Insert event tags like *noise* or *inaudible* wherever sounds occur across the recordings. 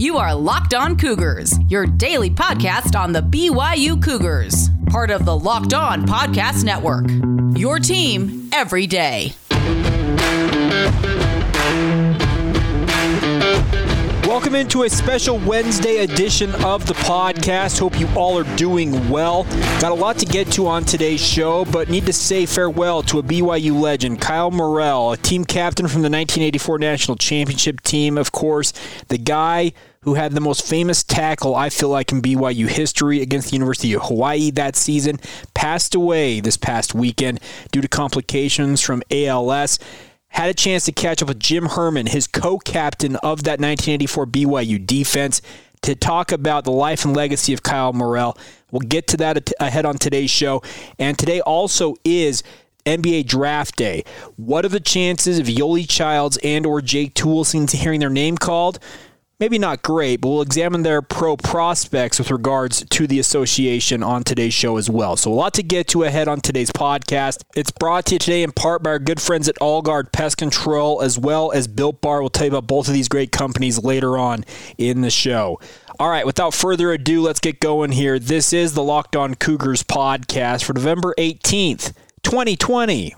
You are Locked On Cougars, your daily podcast on the BYU Cougars, part of the Locked On Podcast Network. Your team every day. Welcome into a special Wednesday edition of the podcast. Hope you all are doing well. Got a lot to get to on today's show, but need to say farewell to a BYU legend, Kyle Morrell, a team captain from the 1984 National Championship team. Of course, the guy who had the most famous tackle, I feel like, in BYU history against the University of Hawaii that season, passed away this past weekend due to complications from ALS had a chance to catch up with Jim Herrmann, his co captain of that 1984 BYU defense, to talk about the life and legacy of Kyle Morrell. We'll get to that ahead on today's show. And today also is NBA draft day. What are the chances of Yoeli Childs and or Jake Toolson hearing their name called? Maybe not great, but we'll examine their pro prospects with regards to the association on today's show as well. So, a lot to get to ahead on today's podcast. It's brought to you today in part by our good friends at All Guard Pest Control, as well as Built Bar. We'll tell you about both of these great companies later on in the show. All right, without further ado, let's get going here. This is the Locked On Cougars podcast for November 18th, 2020.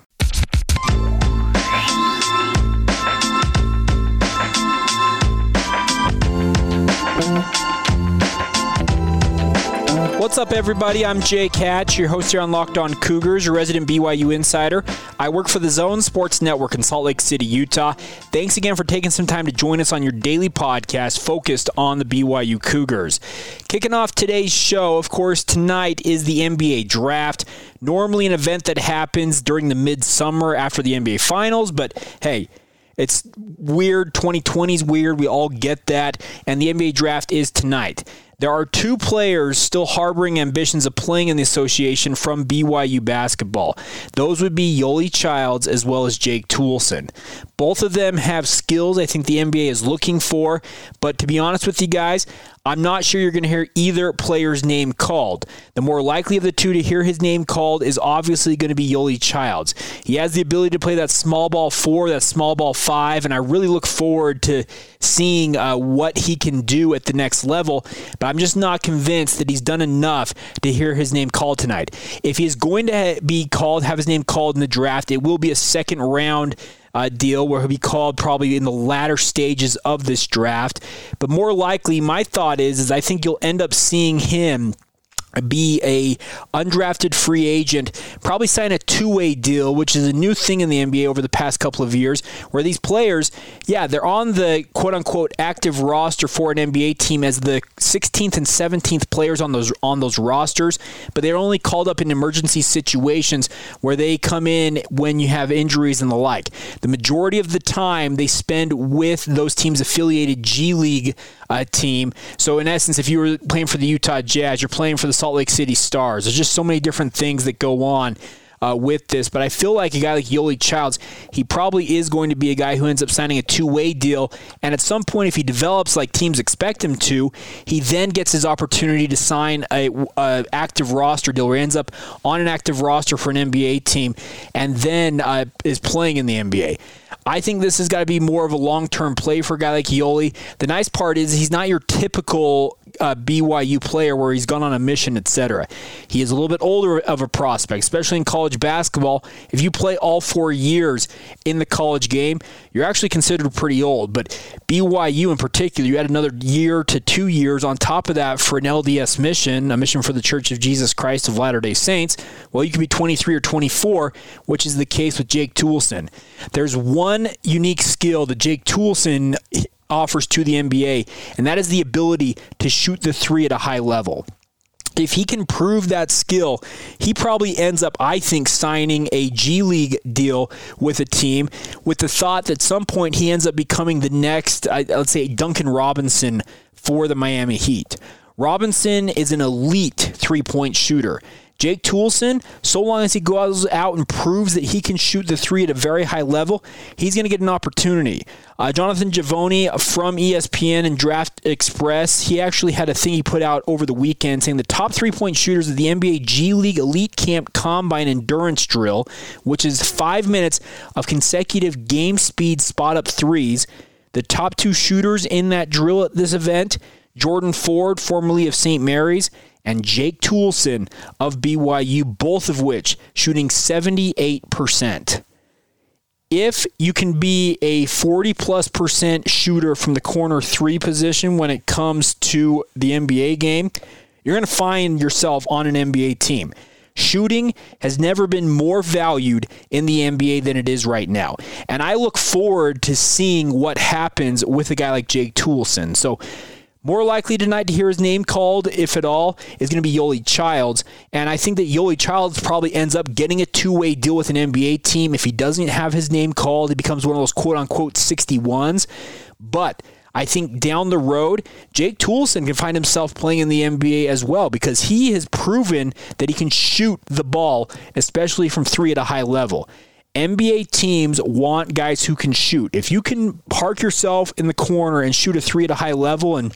What's up, everybody? I'm Jake Hatch, your host here on Locked On Cougars, your resident BYU insider. I work for the Zone Sports Network in Salt Lake City, Utah. Thanks again for taking some time to join us on your daily podcast focused on the BYU Cougars. Kicking off today's show, of course, tonight is the NBA Draft. Normally, an event that happens during the midsummer after the NBA Finals, but hey, it's weird. 2020 is weird. We all get that. And the NBA draft is tonight. There are two players still harboring ambitions of playing in the association from BYU basketball. Those would be Yoeli Childs as well as Jake Toolson. Both of them have skills I think the NBA is looking for, but to be honest with you guys, I'm not sure you're going to hear either player's name called. The more likely of the two to hear his name called is obviously going to be Yoeli Childs. He has the ability to play that small ball four, that small ball five, and I really look forward to seeing uh, what he can do at the next level. But I'm just not convinced that he's done enough to hear his name called tonight. If he is going to be called, have his name called in the draft, it will be a second round uh, deal where he'll be called probably in the latter stages of this draft. But more likely, my thought is, is I think you'll end up seeing him be a undrafted free agent, probably sign a two-way deal, which is a new thing in the NBA over the past couple of years, where these players, yeah, they're on the quote-unquote active roster for an NBA team as the 16th and 17th players on those on those rosters, but they're only called up in emergency situations where they come in when you have injuries and the like. The majority of the time they spend with those teams affiliated G League uh, team. So in essence, if you were playing for the Utah Jazz, you're playing for the Salt Lake City Stars. There's just so many different things that go on. Uh, with this, but I feel like a guy like Yoeli Childs, he probably is going to be a guy who ends up signing a two way deal. And at some point, if he develops like teams expect him to, he then gets his opportunity to sign a, a active roster deal where he ends up on an active roster for an NBA team and then uh, is playing in the NBA. I think this has got to be more of a long term play for a guy like Yoeli. The nice part is he's not your typical uh, BYU player where he's gone on a mission, etc. He is a little bit older of a prospect, especially in college basketball. If you play all four years in the college game, you're actually considered pretty old. But BYU in particular, you had another year to two years on top of that for an LDS mission, a mission for the Church of Jesus Christ of Latter day Saints. Well, you could be 23 or 24, which is the case with Jake Toolson. There's one unique skill that Jake Toolson offers to the NBA, and that is the ability to shoot the three at a high level if he can prove that skill, he probably ends up, I think, signing a G League deal with a team with the thought that at some point he ends up becoming the next, let's say, Duncan Robinson for the Miami Heat. Robinson is an elite three point shooter. Jake Toolson, so long as he goes out and proves that he can shoot the three at a very high level, he's going to get an opportunity. Uh, Jonathan Givony from ESPN and Draft Express, he actually had a thing he put out over the weekend saying the top three point shooters of the NBA G League Elite Camp Combine Endurance Drill, which is five minutes of consecutive game speed spot up threes The top two shooters in that drill at this event Jordan Ford, formerly of St. Mary's, and Jake Toolson of BYU, both of which shooting 78%. If you can be a 40 plus percent shooter from the corner three position when it comes to the NBA game, you're going to find yourself on an NBA team. Shooting has never been more valued in the NBA than it is right now. And I look forward to seeing what happens with a guy like Jake Toolson. So, more likely tonight to hear his name called, if at all, is going to be Yoeli Childs. And I think that Yoeli Childs probably ends up getting a two way deal with an NBA team. If he doesn't have his name called, he becomes one of those quote unquote 61s. But I think down the road, Jake Toolson can find himself playing in the NBA as well because he has proven that he can shoot the ball, especially from three at a high level. NBA teams want guys who can shoot. If you can park yourself in the corner and shoot a three at a high level and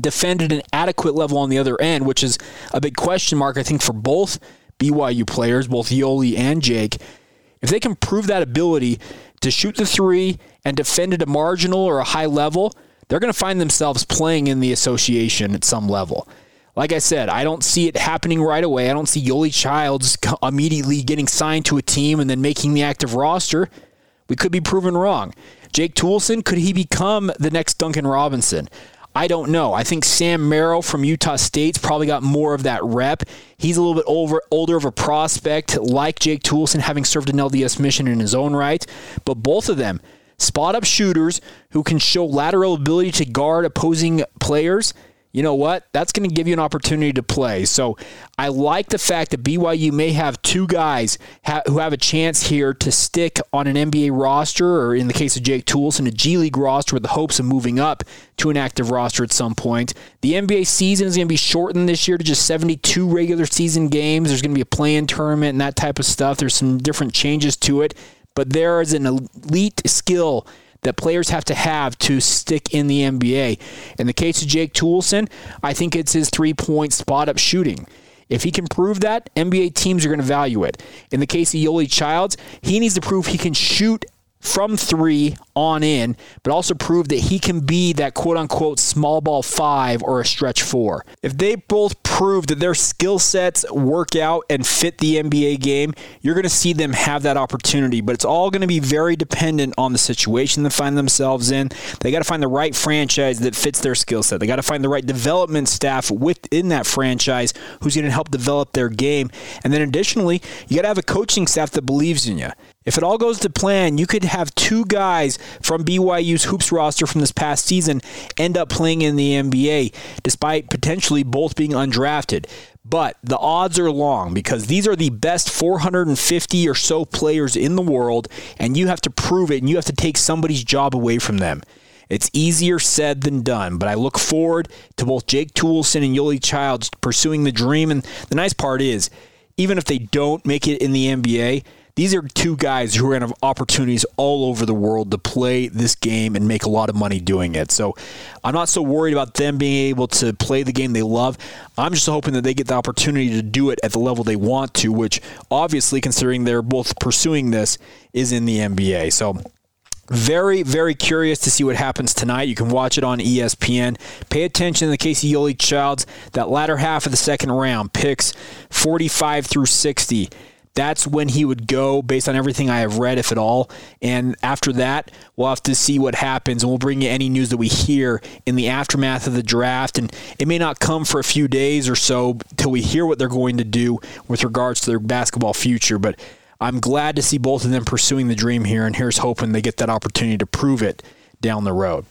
defend at an adequate level on the other end, which is a big question mark, I think, for both BYU players, both Yoeli and Jake, if they can prove that ability to shoot the three and defend at a marginal or a high level, they're going to find themselves playing in the association at some level. Like I said, I don't see it happening right away. I don't see Yoeli Childs immediately getting signed to a team and then making the active roster. We could be proven wrong. Jake Toolson, could he become the next Duncan Robinson? I don't know. I think Sam Merrill from Utah State's probably got more of that rep. He's a little bit over, older of a prospect, like Jake Toolson, having served an LDS mission in his own right. But both of them, spot up shooters who can show lateral ability to guard opposing players you know what? That's going to give you an opportunity to play. So I like the fact that BYU may have two guys ha- who have a chance here to stick on an NBA roster, or in the case of Jake Toolson, a G League roster with the hopes of moving up to an active roster at some point. The NBA season is going to be shortened this year to just 72 regular season games. There's going to be a play-in tournament and that type of stuff. There's some different changes to it, but there is an elite skill that players have to have to stick in the NBA. In the case of Jake Toolson, I think it's his three point spot up shooting. If he can prove that, NBA teams are going to value it. In the case of Yoeli Childs, he needs to prove he can shoot from three on in, but also prove that he can be that quote unquote small ball five or a stretch four. If they both prove that their skill sets work out and fit the NBA game, you're going to see them have that opportunity. But it's all going to be very dependent on the situation they find themselves in. They got to find the right franchise that fits their skill set. They got to find the right development staff within that franchise who's going to help develop their game. And then additionally, you got to have a coaching staff that believes in you. If it all goes to plan, you could have two guys from BYU's hoops roster from this past season end up playing in the NBA, despite potentially both being undrafted. But the odds are long because these are the best 450 or so players in the world, and you have to prove it and you have to take somebody's job away from them. It's easier said than done, but I look forward to both Jake Toolson and Yoeli Childs pursuing the dream. And the nice part is, even if they don't make it in the NBA, these are two guys who are going to have opportunities all over the world to play this game and make a lot of money doing it. So I'm not so worried about them being able to play the game they love. I'm just hoping that they get the opportunity to do it at the level they want to, which obviously, considering they're both pursuing this, is in the NBA. So very, very curious to see what happens tonight. You can watch it on ESPN. Pay attention to the Casey Yoeli Childs, that latter half of the second round, picks 45 through 60 that's when he would go based on everything I have read, if at all. And after that, we'll have to see what happens, and we'll bring you any news that we hear in the aftermath of the draft. And it may not come for a few days or so till we hear what they're going to do with regards to their basketball future. But I'm glad to see both of them pursuing the dream here, and here's hoping they get that opportunity to prove it down the road.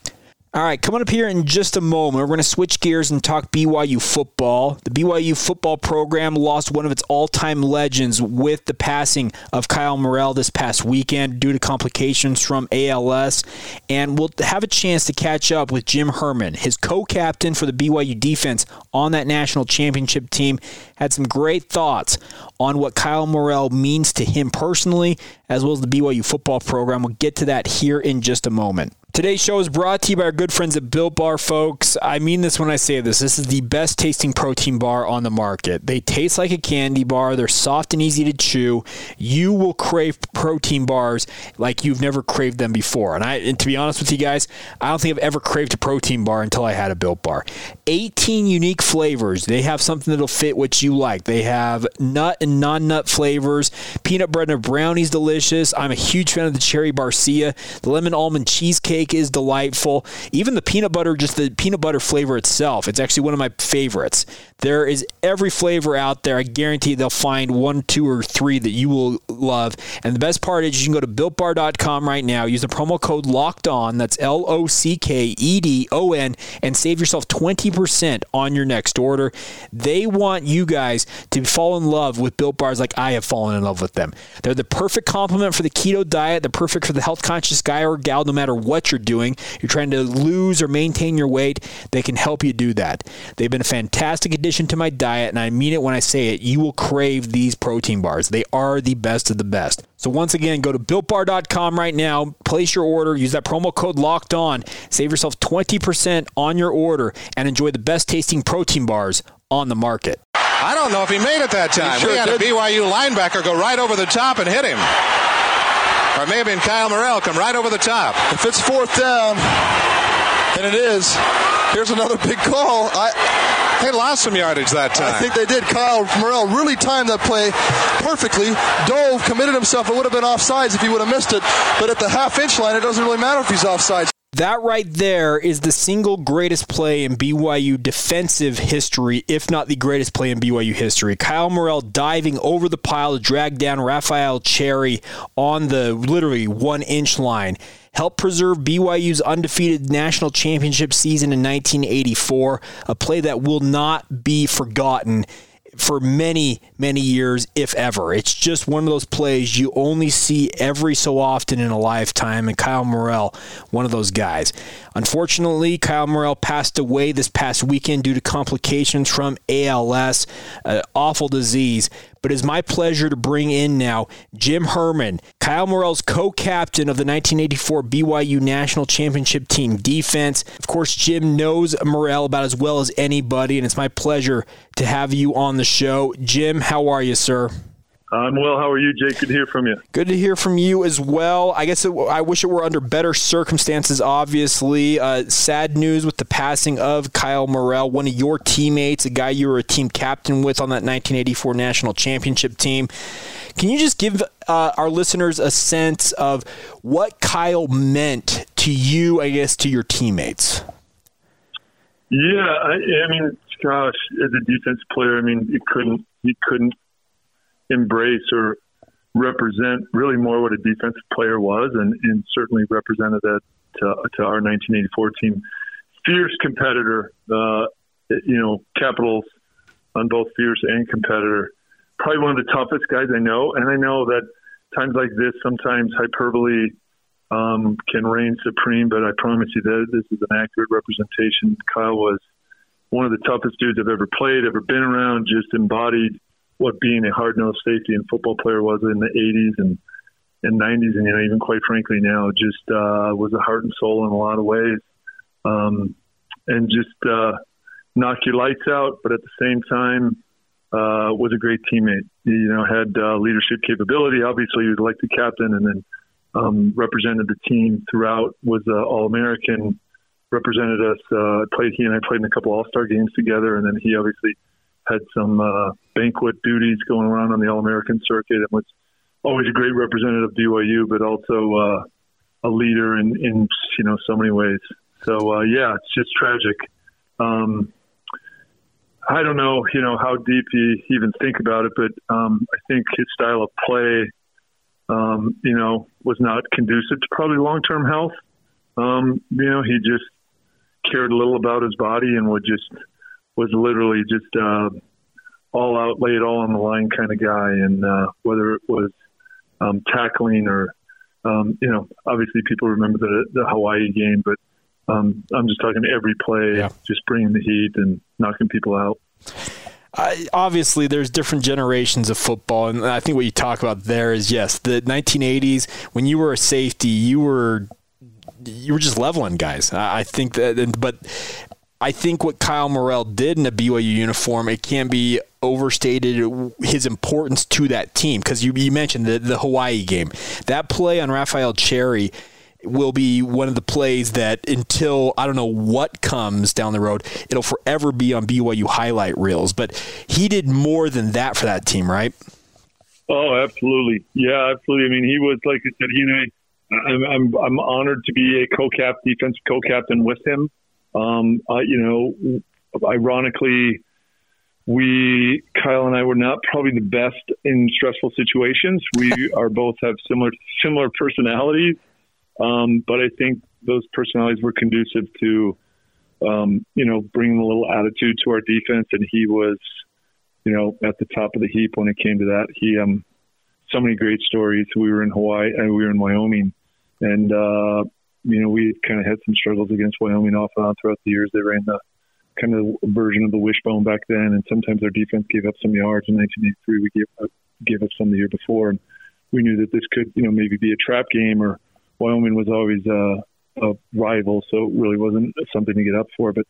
All right, coming up here in just a moment, we're going to switch gears and talk BYU football. The BYU football program lost one of its all time legends with the passing of Kyle Morrell this past weekend due to complications from ALS. And we'll have a chance to catch up with Jim Herrmann, his co captain for the BYU defense on that national championship team. Had some great thoughts on what Kyle Morrell means to him personally, as well as the BYU football program. We'll get to that here in just a moment. Today's show is brought to you by our good friends at Built Bar, folks. I mean this when I say this. This is the best tasting protein bar on the market. They taste like a candy bar, they're soft and easy to chew. You will crave protein bars like you've never craved them before. And I and to be honest with you guys, I don't think I've ever craved a protein bar until I had a Built Bar. 18 unique flavors. They have something that'll fit what you like. They have nut and non-nut flavors. Peanut butter and brownies delicious. I'm a huge fan of the cherry barcia. The lemon almond cheesecake cake is delightful. Even the peanut butter, just the peanut butter flavor itself, it's actually one of my favorites. There is every flavor out there. I guarantee they'll find one, two, or three that you will love. And the best part is you can go to builtbar.com right now, use the promo code locked on, that's L O C K E D O N, and save yourself 20% on your next order. They want you guys to fall in love with built bars like I have fallen in love with them. They're the perfect complement for the keto diet, they're perfect for the health conscious guy or gal, no matter what you're doing. You're trying to lose or maintain your weight, they can help you do that. They've been a fantastic addition to my diet, and I mean it when I say it. You will crave these protein bars. They are the best of the best. So once again, go to builtbar.com right now, place your order, use that promo code locked on, save yourself 20% on your order, and enjoy the best tasting protein bars on the market. I don't know if he made it that time. Sure we had did. a BYU linebacker go right over the top and hit him. Or it may have been Kyle Morrell come right over the top. If it's fourth down, and it is, here's another big call. I, they lost some yardage that time. I think they did. Kyle Morrell really timed that play perfectly. Dove committed himself. It would have been offsides if he would have missed it. But at the half inch line, it doesn't really matter if he's offsides. That right there is the single greatest play in BYU defensive history, if not the greatest play in BYU history. Kyle Morrell diving over the pile to drag down Raphael Cherry on the literally one inch line helped preserve BYU's undefeated national championship season in 1984, a play that will not be forgotten for many, many years, if ever. It's just one of those plays you only see every so often in a lifetime, and Kyle Morrell, one of those guys. Unfortunately, Kyle Morrell passed away this past weekend due to complications from ALS, an awful disease. But it's my pleasure to bring in now Jim Herrmann, Kyle Morrell's co captain of the 1984 BYU National Championship Team defense. Of course, Jim knows Morrell about as well as anybody, and it's my pleasure to have you on the show. Jim, how are you, sir? I'm well. How are you, Jake? Good to hear from you. Good to hear from you as well. I guess it, I wish it were under better circumstances. Obviously, uh, sad news with the passing of Kyle Morrell, one of your teammates, a guy you were a team captain with on that 1984 national championship team. Can you just give uh, our listeners a sense of what Kyle meant to you? I guess to your teammates. Yeah, I, I mean, gosh, as a defense player, I mean, you couldn't you couldn't embrace or represent really more what a defensive player was, and, and certainly represented that to, to, our 1984 team. Fierce competitor, uh, you know, Capitals on both fierce and competitor. Probably one of the toughest guys I know, and I know that times like this, sometimes hyperbole um, can reign supreme. But I promise you that this is an accurate representation. Kyle was one of the toughest dudes I've ever played, ever been around. Just embodied what being a hard nosed safety and football player was in the 80s and and 90s, and you know even quite frankly now, just uh, was a heart and soul in a lot of ways, um, and just uh, knock your lights out, but at the same time uh, was a great teammate. You know, had uh, leadership capability. Obviously, he was elected captain, and then um, represented the team throughout. Was uh, All American, represented us. Uh, played he and I played in a couple All Star games together, and then he obviously had some uh, banquet duties going around on the All American circuit and was always a great representative of BYU, but also uh, a leader in, in you know so many ways. So uh, yeah, it's just tragic. Um, I don't know, you know, how deep you even think about it, but um, I think his style of play, um, you know, was not conducive to probably long-term health. Um, you know, he just cared a little about his body and would just was literally just uh, all out, lay it all on the line kind of guy. And uh, whether it was um, tackling or, um, you know, obviously people remember the, the Hawaii game, but um, I'm just talking every play, yeah. just bringing the heat and knocking people out. Uh, obviously, there's different generations of football, and I think what you talk about there is yes, the 1980s when you were a safety, you were you were just leveling guys. I think that, but I think what Kyle Morrell did in a BYU uniform, it can't be overstated his importance to that team because you, you mentioned the, the Hawaii game. That play on Raphael Cherry will be one of the plays that until I don't know what comes down the road, it'll forever be on BYU highlight reels. But he did more than that for that team, right? Oh, absolutely. Yeah, absolutely. I mean, he was like I said. You know, I'm I'm, I'm honored to be a co-cap defensive co-captain with him. Um, uh, you know, ironically, we Kyle and I were not probably the best in stressful situations. We *laughs* are both have similar similar personalities, um, but I think those personalities were conducive to, um, you know, bringing a little attitude to our defense. And he was, you know, at the top of the heap when it came to that. He, um, so many great stories. We were in Hawaii and we were in Wyoming, and uh, you know, we kind of had some struggles against Wyoming off and on throughout the years. They ran the kind of version of the wishbone back then, and sometimes our defense gave up some yards. In 1983, we gave up, gave up some the year before, and we knew that this could, you know, maybe be a trap game. Or Wyoming was always a, a rival, so it really wasn't something to get up for. But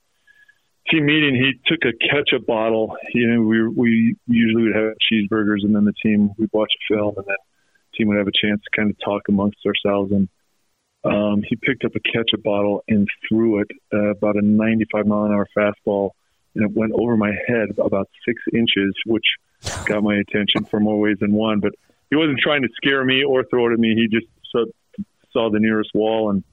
team meeting, he took a ketchup bottle. You know, we we usually would have cheeseburgers, and then the team we'd watch a film, and then the team would have a chance to kind of talk amongst ourselves and um, he picked up a ketchup bottle and threw it uh, about a 95 mile an hour fastball, and it went over my head about six inches, which got my attention for more ways than one. But he wasn't trying to scare me or throw it at me. He just saw, saw the nearest wall and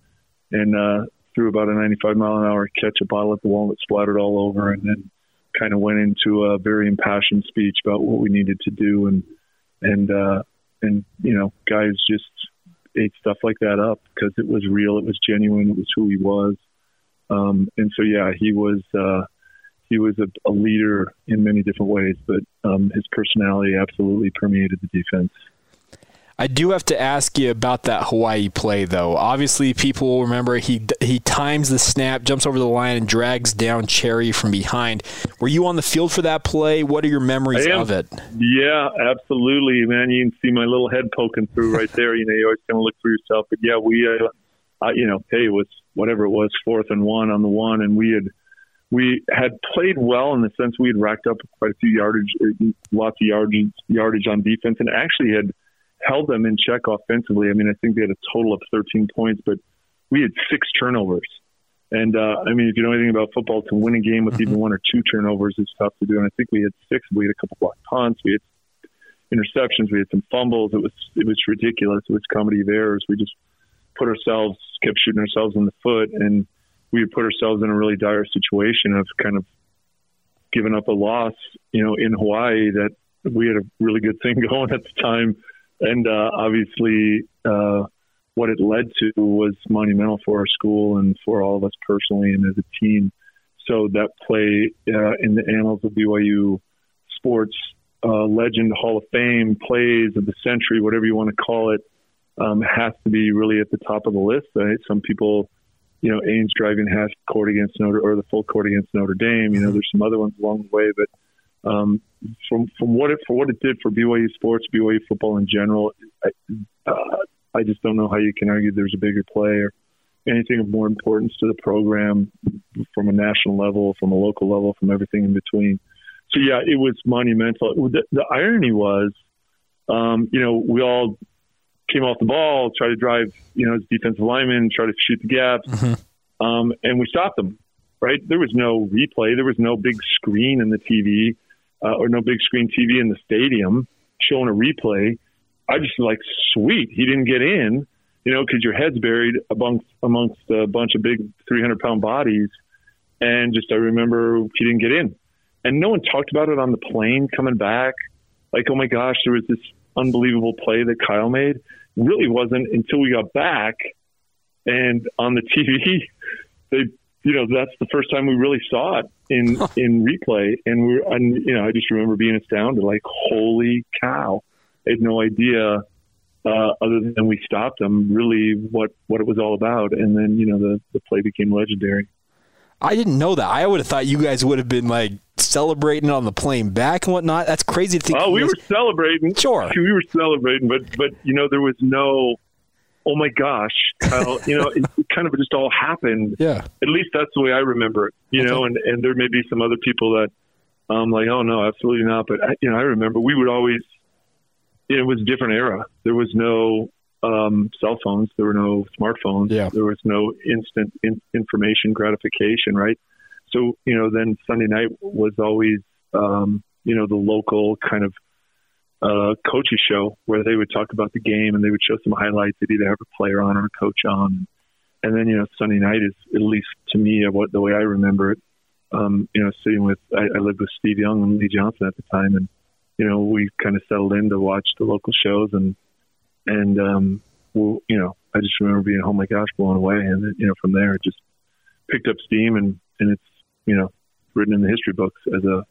and uh, threw about a 95 mile an hour ketchup bottle at the wall that splattered all over, and then kind of went into a very impassioned speech about what we needed to do and and uh, and you know guys just ate stuff like that up because it was real, it was genuine, it was who he was. Um, and so, yeah, he was uh, he was a, a, leader in many different ways, but um, his personality absolutely permeated the defense. I do have to ask you about that Hawaii play, though. Obviously, people will remember he he times the snap, jumps over the line, and drags down Cherry from behind. Were you on the field for that play? What are your memories of it? Yeah, absolutely, man. You can see my little head poking through right there. You know, you always kind of look for yourself. But yeah, we, uh, uh, you know, hey, it was whatever it was, fourth and one on the one, and we had we had played well in the sense we had racked up quite a few yardage, lots of yardage yardage on defense, and actually had held them in check offensively. I mean, I think they had a total of 13 points, but we had six turnovers. And uh, I mean, if you know anything about football, to win a game with mm-hmm. even one or two turnovers is tough to do. And I think we had six. We had a couple block punts. We had interceptions. We had some fumbles. It was it was ridiculous. It was comedy of errors. We just put ourselves kept shooting ourselves in the foot, and we had put ourselves in a really dire situation of kind of giving up a loss. You know, in Hawaii that we had a really good thing *laughs* going at the time and uh, obviously uh, what it led to was monumental for our school and for all of us personally and as a team. So that play uh, in the annals of BYU sports uh, legend, Hall of Fame, plays of the century, whatever you want to call it, um, has to be really at the top of the list. Right? Some people, you know, Ainge driving half court against Notre or the full court against Notre Dame. You know, there's some other ones along the way, but um, from from what it for what it did for BYU sports, BYU football in general, I, uh, I just don't know how you can argue there's a bigger play or anything of more importance to the program from a national level, from a local level, from everything in between. So yeah, it was monumental. The, the irony was, um, you know, we all came off the ball, tried to drive, you know, as defensive linemen, try to shoot the gaps, mm-hmm. um, and we stopped them. Right? There was no replay. There was no big screen in the TV uh, or no big screen TV in the stadium showing a replay, I just like, sweet, he didn't get in, you know, because your head's buried amongst amongst a bunch of big 300 pound bodies, and just I remember he didn't get in, and no one talked about it on the plane coming back. Like, oh my gosh, there was this unbelievable play that Kyle made. Really wasn't until we got back, and on the TV, *laughs* they you know that's the first time we really saw it in in replay, and we're and you know I just remember being astounded, like holy cow! I had no idea, uh, other than we stopped them, really what what it was all about, and then you know the the play became legendary. I didn't know that. I would have thought you guys would have been like celebrating on the plane back and whatnot. That's crazy to think. Oh, we were celebrating. Sure, we were celebrating, but but you know there was no oh my gosh, Kyle, you know, it, it, kind of just all happened. Yeah. At least that's the way I remember it, you okay. know, and, and there may be some other people that um like, oh no, absolutely not. But I, you know, I remember we would always, it was a different era. There was no um, cell phones. There were no smartphones. Yeah. There was no instant in, information gratification, right? So, you know, then Sunday night was always, um, you know, the local kind of uh, coaches show where they would talk about the game and they would show some highlights. They'd either have a player on or a coach on. And then, you know, Sunday night is, at least to me, what the way I remember it, um, you know, sitting with, I, I lived with Steve Young and Lee Johnson at the time. And, you know, we kind of settled in to watch the local shows and, and um, well, you know, I just remember being, oh my gosh, blown away, and you know, from there it just picked up steam, and and it's you know written in the history books as a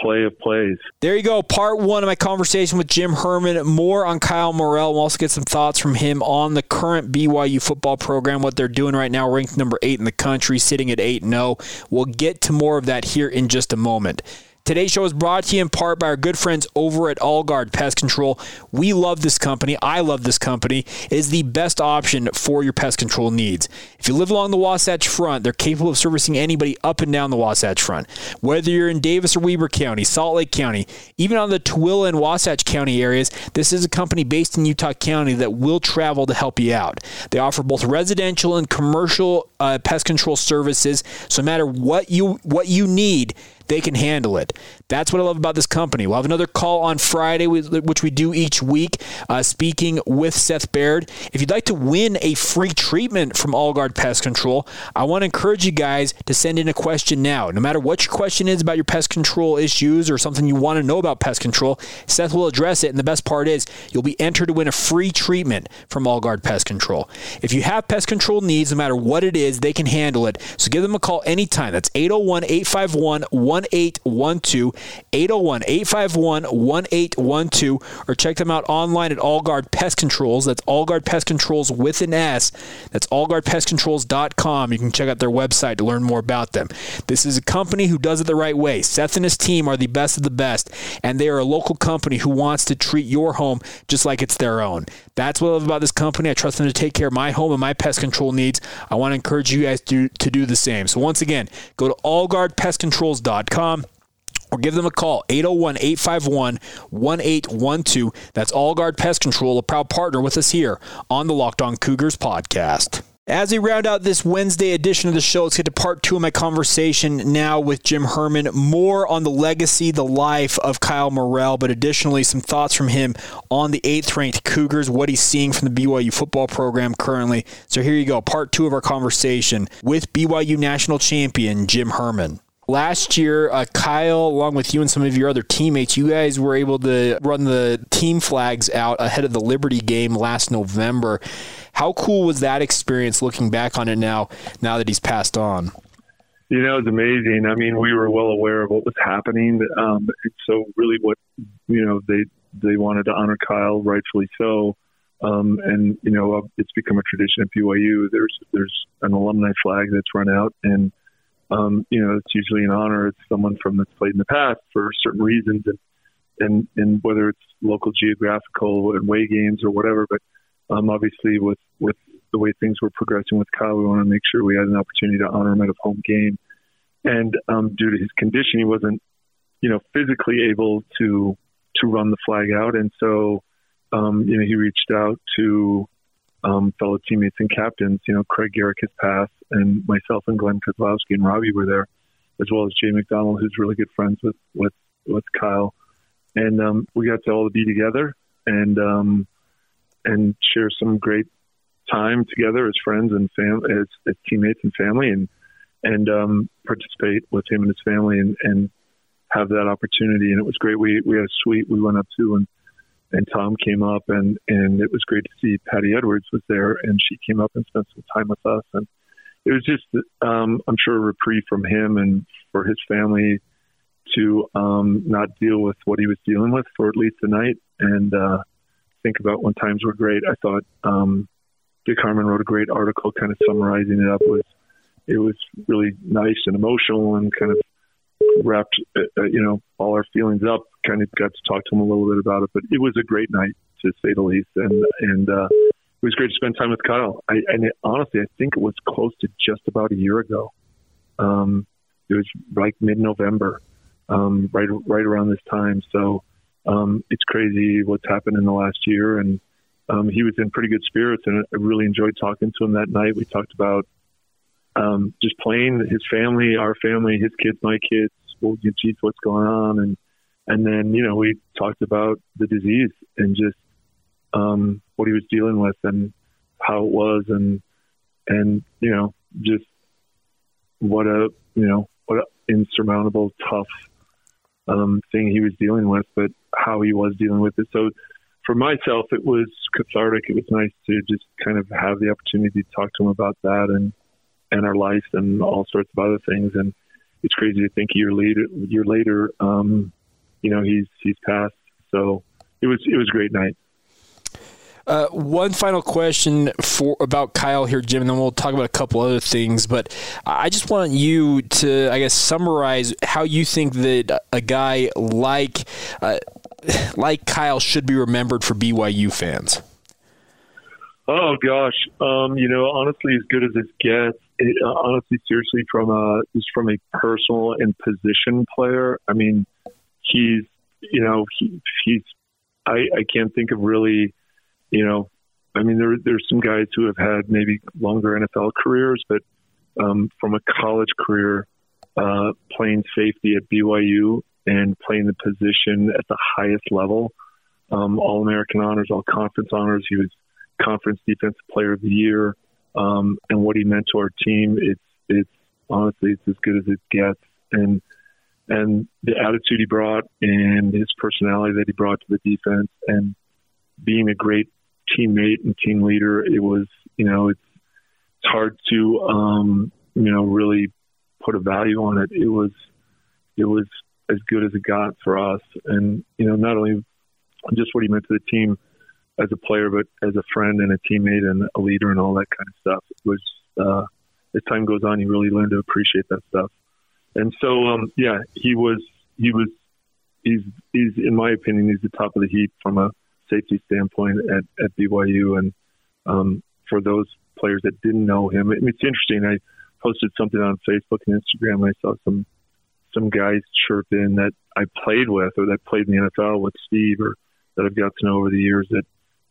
play of plays. There you go. Part one of my conversation with Jim Herrmann. More on Kyle Morrell. We'll also get some thoughts from him on the current BYU football program, what they're doing right now, ranked number eight in the country, sitting at 8 0. We'll get to more of that here in just a moment. Today's show is brought to you in part by our good friends over at Allguard Pest Control. We love this company. I love this company. It is the best option for your pest control needs. If you live along the Wasatch Front, they're capable of servicing anybody up and down the Wasatch Front. Whether you're in Davis or Weber County, Salt Lake County, even on the Tooele and Wasatch County areas, this is a company based in Utah County that will travel to help you out. They offer both residential and commercial uh, pest control services. So no matter what you what you need, they can handle it. That's what I love about this company. We'll have another call on Friday, which we do each week, uh, speaking with Seth Baird. If you'd like to win a free treatment from Allguard Pest Control, I want to encourage you guys to send in a question now. No matter what your question is about your pest control issues or something you want to know about pest control, Seth will address it. And the best part is you'll be entered to win a free treatment from Allguard Pest Control. If you have pest control needs, no matter what it is, they can handle it. So give them a call anytime. That's 801 851 1812, 801 851 1812, or check them out online at Allguard Pest Controls. That's Allguard Pest Controls with an S. That's allguardpestcontrols.com. You can check out their website to learn more about them. This is a company who does it the right way. Seth and his team are the best of the best, and they are a local company who wants to treat your home just like it's their own. That's what I love about this company. I trust them to take care of my home and my pest control needs. I want to encourage you guys to, to do the same. So once again, go to allguardpestcontrols.com or give them a call 801 851 1812. That's Allguard Pest Control, a proud partner with us here on the Locked On Cougars podcast. As we round out this Wednesday edition of the show, let's get to part two of my conversation now with Jim Herrmann. More on the legacy, the life of Kyle Morrell, but additionally, some thoughts from him on the eighth ranked Cougars, what he's seeing from the BYU football program currently. So here you go, part two of our conversation with BYU national champion Jim Herrmann last year, uh, Kyle, along with you and some of your other teammates, you guys were able to run the team flags out ahead of the Liberty game last November. How cool was that experience looking back on it now, now that he's passed on? You know, it's amazing. I mean, we were well aware of what was happening. Um, so really what, you know, they, they wanted to honor Kyle, rightfully so. Um, and you know, it's become a tradition at BYU. There's there's an alumni flag that's run out, and um, you know, it's usually an honor. It's someone from that's played in the past for certain reasons, and and and whether it's local geographical and way games or whatever. But um, obviously, with with the way things were progressing with Kyle, we want to make sure we had an opportunity to honor him at a home game. And um, due to his condition, he wasn't, you know, physically able to to run the flag out, and so um, you know he reached out to um, fellow teammates and captains. You know, Craig Garrick has passed, and myself and Glenn Kozlowski and Robbie were there, as well as Jay McDonald, who's really good friends with with with Kyle. And um, we got to all be together and um, and share some great time together as friends and fam- as, as teammates and family, and and um, participate with him and his family, and, and have that opportunity. And it was great. We we had a suite we went up to and and Tom came up and and it was great to see Patty Edwards was there and she came up and spent some time with us and it was just um, I'm sure a reprieve from him and for his family to um, not deal with what he was dealing with for at least a night and uh, think about when times were great. I thought um, Dick Harmon wrote a great article kind of summarizing it up. Was it was really nice and emotional and kind of wrapped, uh, uh, you know, all our feelings up. Kind of got to talk to him a little bit about it, but it was a great night to say the least. And and uh, it was great to spend time with Kyle. I, and it, honestly, I think it was close to just about a year ago. Um, it was like mid-November, um, right right around this time. So um, it's crazy what's happened in the last year, and um, he was in pretty good spirits, and I really enjoyed talking to him that night. We talked about um, just playing his family, our family, his kids, my kids. Well, geez, what's going on? And and then you know we talked about the disease and just um, what he was dealing with and how it was, and and you know just what a you know what an insurmountable tough um, thing he was dealing with, but how he was dealing with it. So for myself, it was cathartic. It was nice to just kind of have the opportunity to talk to him about that and and our life and all sorts of other things. And it's crazy to think a year later, year later, um, you know, he's he's passed. So it was it was a great night. Uh, one final question for about Kyle here, Jim, and then we'll talk about a couple other things. But I just want you to, I guess, summarize how you think that a guy like uh, like Kyle should be remembered for BYU fans? Oh gosh, um, you know, honestly, as good as it gets. It, uh, honestly, seriously, from a just from a personal and position player, I mean, he's you know he, he's I, I can't think of really, you know, I mean there there's some guys who have had maybe longer NFL careers, but um, from a college career, uh, playing safety at BYU and playing the position at the highest level. Um, all American honors, all conference honors. He was conference defensive player of the year. Um, and what he meant to our team, it's, it's honestly, it's as good as it gets. And, and the attitude he brought and his personality that he brought to the defense and being a great teammate and team leader, it was, you know, it's, it's hard to, um, you know, really put a value on it. It was, it was as good as it got for us. And, you know, not only just what he meant to the team as a player, but as a friend and a teammate and a leader and all that kind of stuff. It was, uh, as time goes on, you really learn to appreciate that stuff. And so, um, yeah, he was, he was, he's, he's, in my opinion, he's the top of the heap from a safety standpoint at, at BYU. And, um, for those players that didn't know him, it's interesting. I posted something on Facebook and Instagram. And I saw some some guys chirp in that I played with or that played in the NFL with Steve or that I've got to know over the years that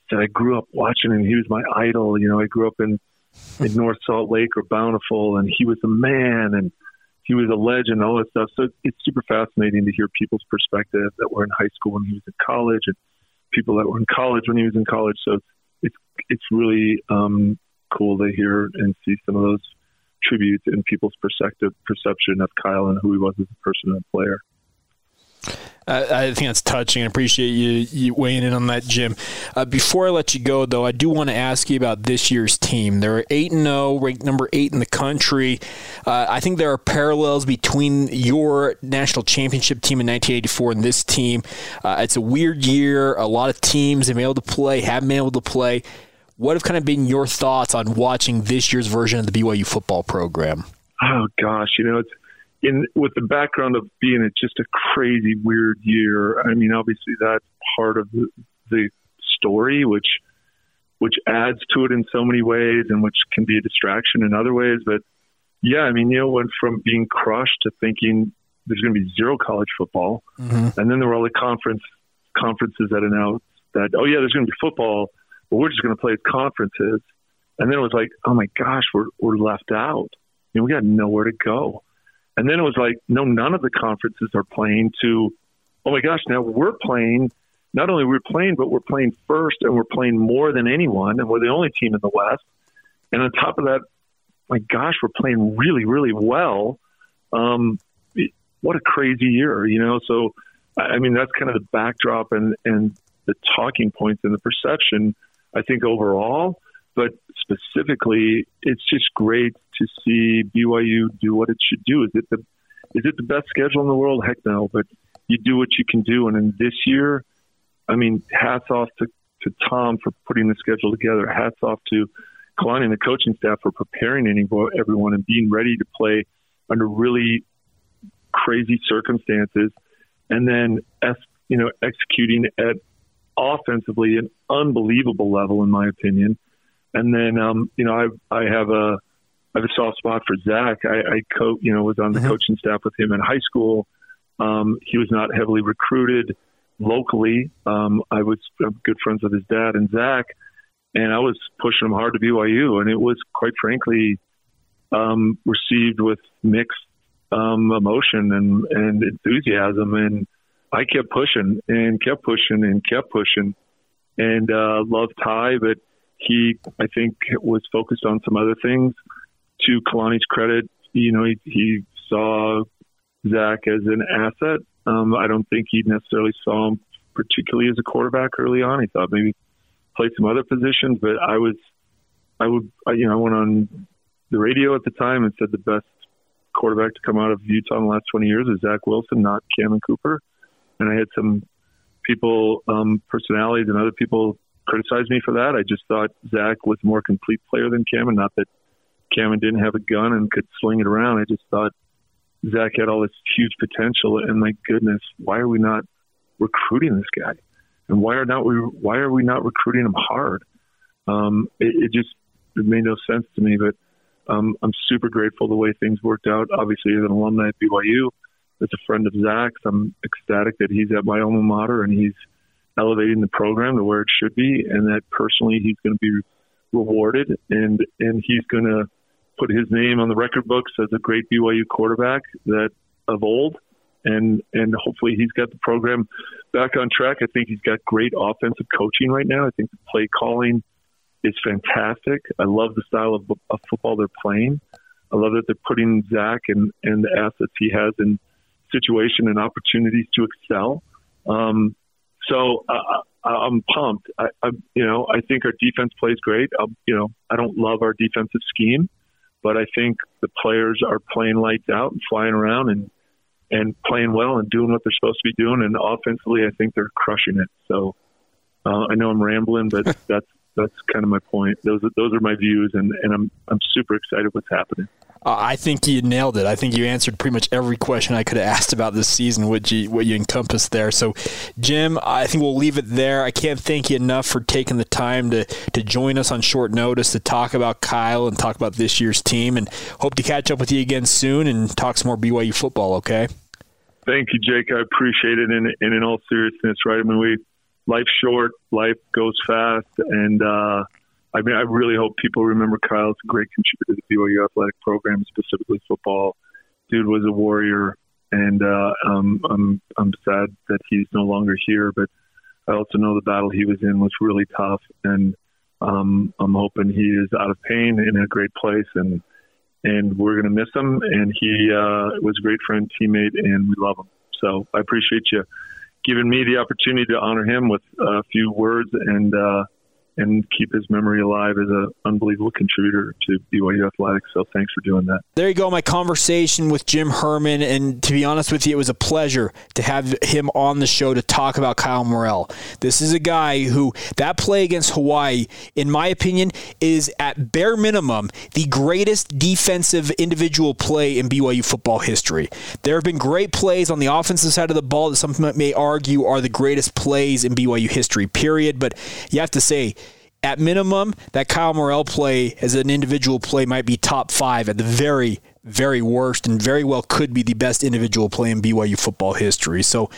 said I grew up watching him. He was my idol. You know, I grew up in in North Salt Lake or Bountiful, and he was a man and he was a legend, all that stuff. So it's super fascinating to hear people's perspective that were in high school when he was in college, and people that were in college when he was in college. So it's it's, really um, cool to hear and see some of those tribute in people's perspective perception of Kyle and who he was as a person and player. I think that's touching. I appreciate you, you weighing in on that, Jim. Uh, before I let you go, though, I do want to ask you about this year's team. They're eight and zero, ranked number eight in the country. Uh, I think there are parallels between your national championship team in 1984 and this team. Uh, it's a weird year. A lot of teams have been able to play, haven't been able to play. What have kind of been your thoughts on watching this year's version of the BYU football program? Oh gosh, you know it's in with the background of being a, just a crazy weird year. I mean, obviously that's part of the, the story, which which adds to it in so many ways, and which can be a distraction in other ways. But yeah, I mean, you know, went from being crushed to thinking there's going to be zero college football, mm-hmm. and then there were all the conference conferences that announced that oh yeah, there's going to be football but we're just going to play at conferences. And then it was like, oh my gosh, we're, we're left out. You know, we got nowhere to go. And then it was like, no, none of the conferences are playing to, oh my gosh, now we're playing. Not only we're playing, but we're playing first and we're playing more than anyone. And we're the only team in the West. And on top of that, my gosh, we're playing really, really well. Um, what a crazy year, you know? So, I mean, that's kind of the backdrop and, and the talking points and the perception I think overall, but specifically, it's just great to see BYU do what it should do. Is it the is it the best schedule in the world? Heck no, but you do what you can do. And in this year, I mean, hats off to, to Tom for putting the schedule together. Hats off to Kalani and the coaching staff for preparing everyone and being ready to play under really crazy circumstances, and then you know executing at offensively an unbelievable level, in my opinion. And then, um, you know, I I have a I have a soft spot for Zach. I, I coach, you know, was on the mm-hmm. coaching staff with him in high school. Um, he was not heavily recruited locally. Um, I was good friends with his dad and Zach, and I was pushing him hard to BYU, and it was quite frankly um, received with mixed um, emotion and, and enthusiasm. And I kept pushing and kept pushing and kept pushing, and uh, loved Ty, but he I think was focused on some other things. To Kalani's credit, you know, he, he saw Zach as an asset. Um, I don't think he necessarily saw him particularly as a quarterback early on. He thought maybe play some other positions, but I was, I would, I, you know, I went on the radio at the time and said the best quarterback to come out of Utah in the last 20 years is Zach Wilson, not Cammon Cooper. And I had some people, um, personalities and other people criticize me for that. I just thought Zach was a more complete player than Cammon. Not that Cammon didn't have a gun and could sling it around. I just thought Zach had all this huge potential. And my goodness, why are we not recruiting this guy? And why are not we? Why are we not recruiting him hard? Um, it, it just it made no sense to me. But um, I'm super grateful the way things worked out. Obviously, as an alumni at BYU, as a friend of Zach's, I'm ecstatic that he's at my alma mater and he's elevating the program to where it should be, and that personally he's going to be rewarded, and and he's going to put his name on the record books as a great BYU quarterback that of old, and and hopefully he's got the program back on track. I think he's got great offensive coaching right now. I think the play calling is fantastic. I love the style of, of football they're playing. I love that they're putting Zach and and the assets he has in situation and opportunities to excel. Um, so uh, I'm pumped. I, I, you know, I think our defense plays great. i you know, I don't love our defensive scheme, but I think the players are playing lights out and flying around and and playing well and doing what they're supposed to be doing. And offensively, I think they're crushing it. So uh, I know I'm rambling, but *laughs* that's that's kind of my point. Those are, those are my views, and, and I'm I'm super excited what's happening. Uh, I think you nailed it. I think you answered pretty much every question I could have asked about this season, what you what you encompassed there. So, Jim, I think we'll leave it there. I can't thank you enough for taking the time to to join us on short notice to talk about Kyle and talk about this year's team, and hope to catch up with you again soon and talk some more BYU football. Okay. Thank you, Jake. I appreciate it. And, and in all seriousness, right? I mean, we life's short, life goes fast, and uh, I mean, I really hope people remember Kyle as a great contributor to the BYU athletic program, specifically football. Dude was a warrior, and uh, um, I'm I'm sad that he's no longer here. But I also know the battle he was in was really tough, and um, I'm hoping he is out of pain in a great place, and and we're gonna miss him. And he uh, was a great friend, teammate, and we love him. So I appreciate you giving me the opportunity to honor him with a few words and. Uh, and keep his memory alive as an unbelievable contributor to BYU athletics. So thanks for doing that. There you go, my conversation with Jim Herrmann, and to be honest with you, it was a pleasure to have him on the show to talk about Kyle Morrell. This is a guy who that play against Hawaii, in my opinion, is at bare minimum the greatest defensive individual play in BYU football history. There have been great plays on the offensive side of the ball that some may argue are the greatest plays in BYU history. Period. But you have to say at minimum, that Kyle Morrell play as an individual play might be top five at the very, very worst, and very well could be the best individual play in BYU football history. So,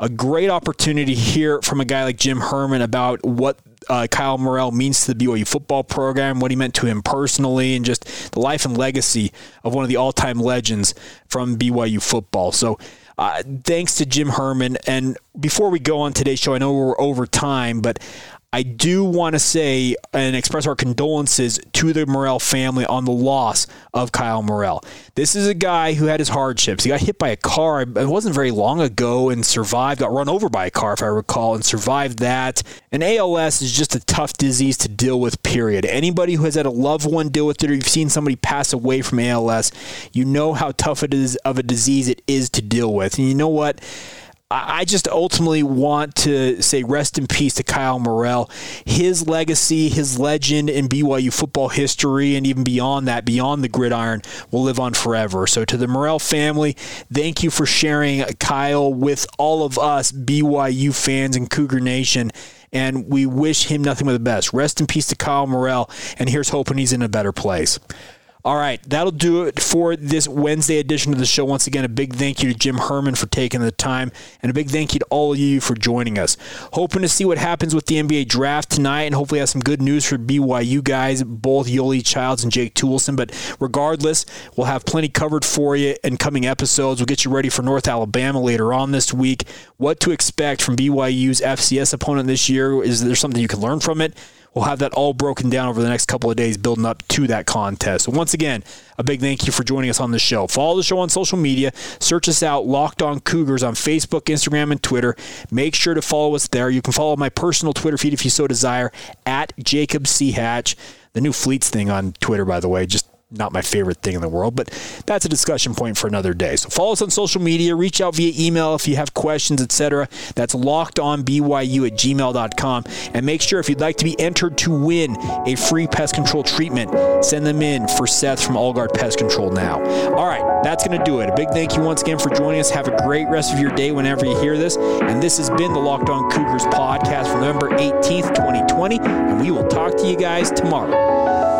a great opportunity here from a guy like Jim Herrmann about what uh, Kyle Morrell means to the BYU football program, what he meant to him personally, and just the life and legacy of one of the all time legends from BYU football. So, uh, thanks to Jim Herrmann. And before we go on today's show, I know we're over time, but I do want to say and express our condolences to the Morrell family on the loss of Kyle Morrell. This is a guy who had his hardships. He got hit by a car, it wasn't very long ago, and survived, got run over by a car, if I recall, and survived that. And ALS is just a tough disease to deal with, period. Anybody who has had a loved one deal with it, or you've seen somebody pass away from ALS, you know how tough it is of a disease it is to deal with. And you know what? I just ultimately want to say rest in peace to Kyle Morrell. His legacy, his legend in BYU football history, and even beyond that, beyond the gridiron, will live on forever. So, to the Morrell family, thank you for sharing Kyle with all of us BYU fans and Cougar Nation. And we wish him nothing but the best. Rest in peace to Kyle Morrell. And here's hoping he's in a better place. All right, that'll do it for this Wednesday edition of the show. Once again, a big thank you to Jim Herrmann for taking the time, and a big thank you to all of you for joining us. Hoping to see what happens with the NBA draft tonight, and hopefully have some good news for BYU guys, both Yoeli Childs and Jake Toolson. But regardless, we'll have plenty covered for you in coming episodes. We'll get you ready for North Alabama later on this week. What to expect from BYU's FCS opponent this year? Is there something you can learn from it? We'll have that all broken down over the next couple of days, building up to that contest. So, once again, a big thank you for joining us on the show. Follow the show on social media. Search us out, Locked On Cougars, on Facebook, Instagram, and Twitter. Make sure to follow us there. You can follow my personal Twitter feed if you so desire, at Jacob C. Hatch. The new Fleets thing on Twitter, by the way, just not my favorite thing in the world, but that's a discussion point for another day. So follow us on social media, reach out via email if you have questions, etc. That's locked on BYU at gmail.com. And make sure if you'd like to be entered to win a free pest control treatment, send them in for Seth from Allguard Pest Control now. All right, that's going to do it. A big thank you once again for joining us. Have a great rest of your day whenever you hear this. And this has been the Locked On Cougars podcast for November 18th, 2020. And we will talk to you guys tomorrow.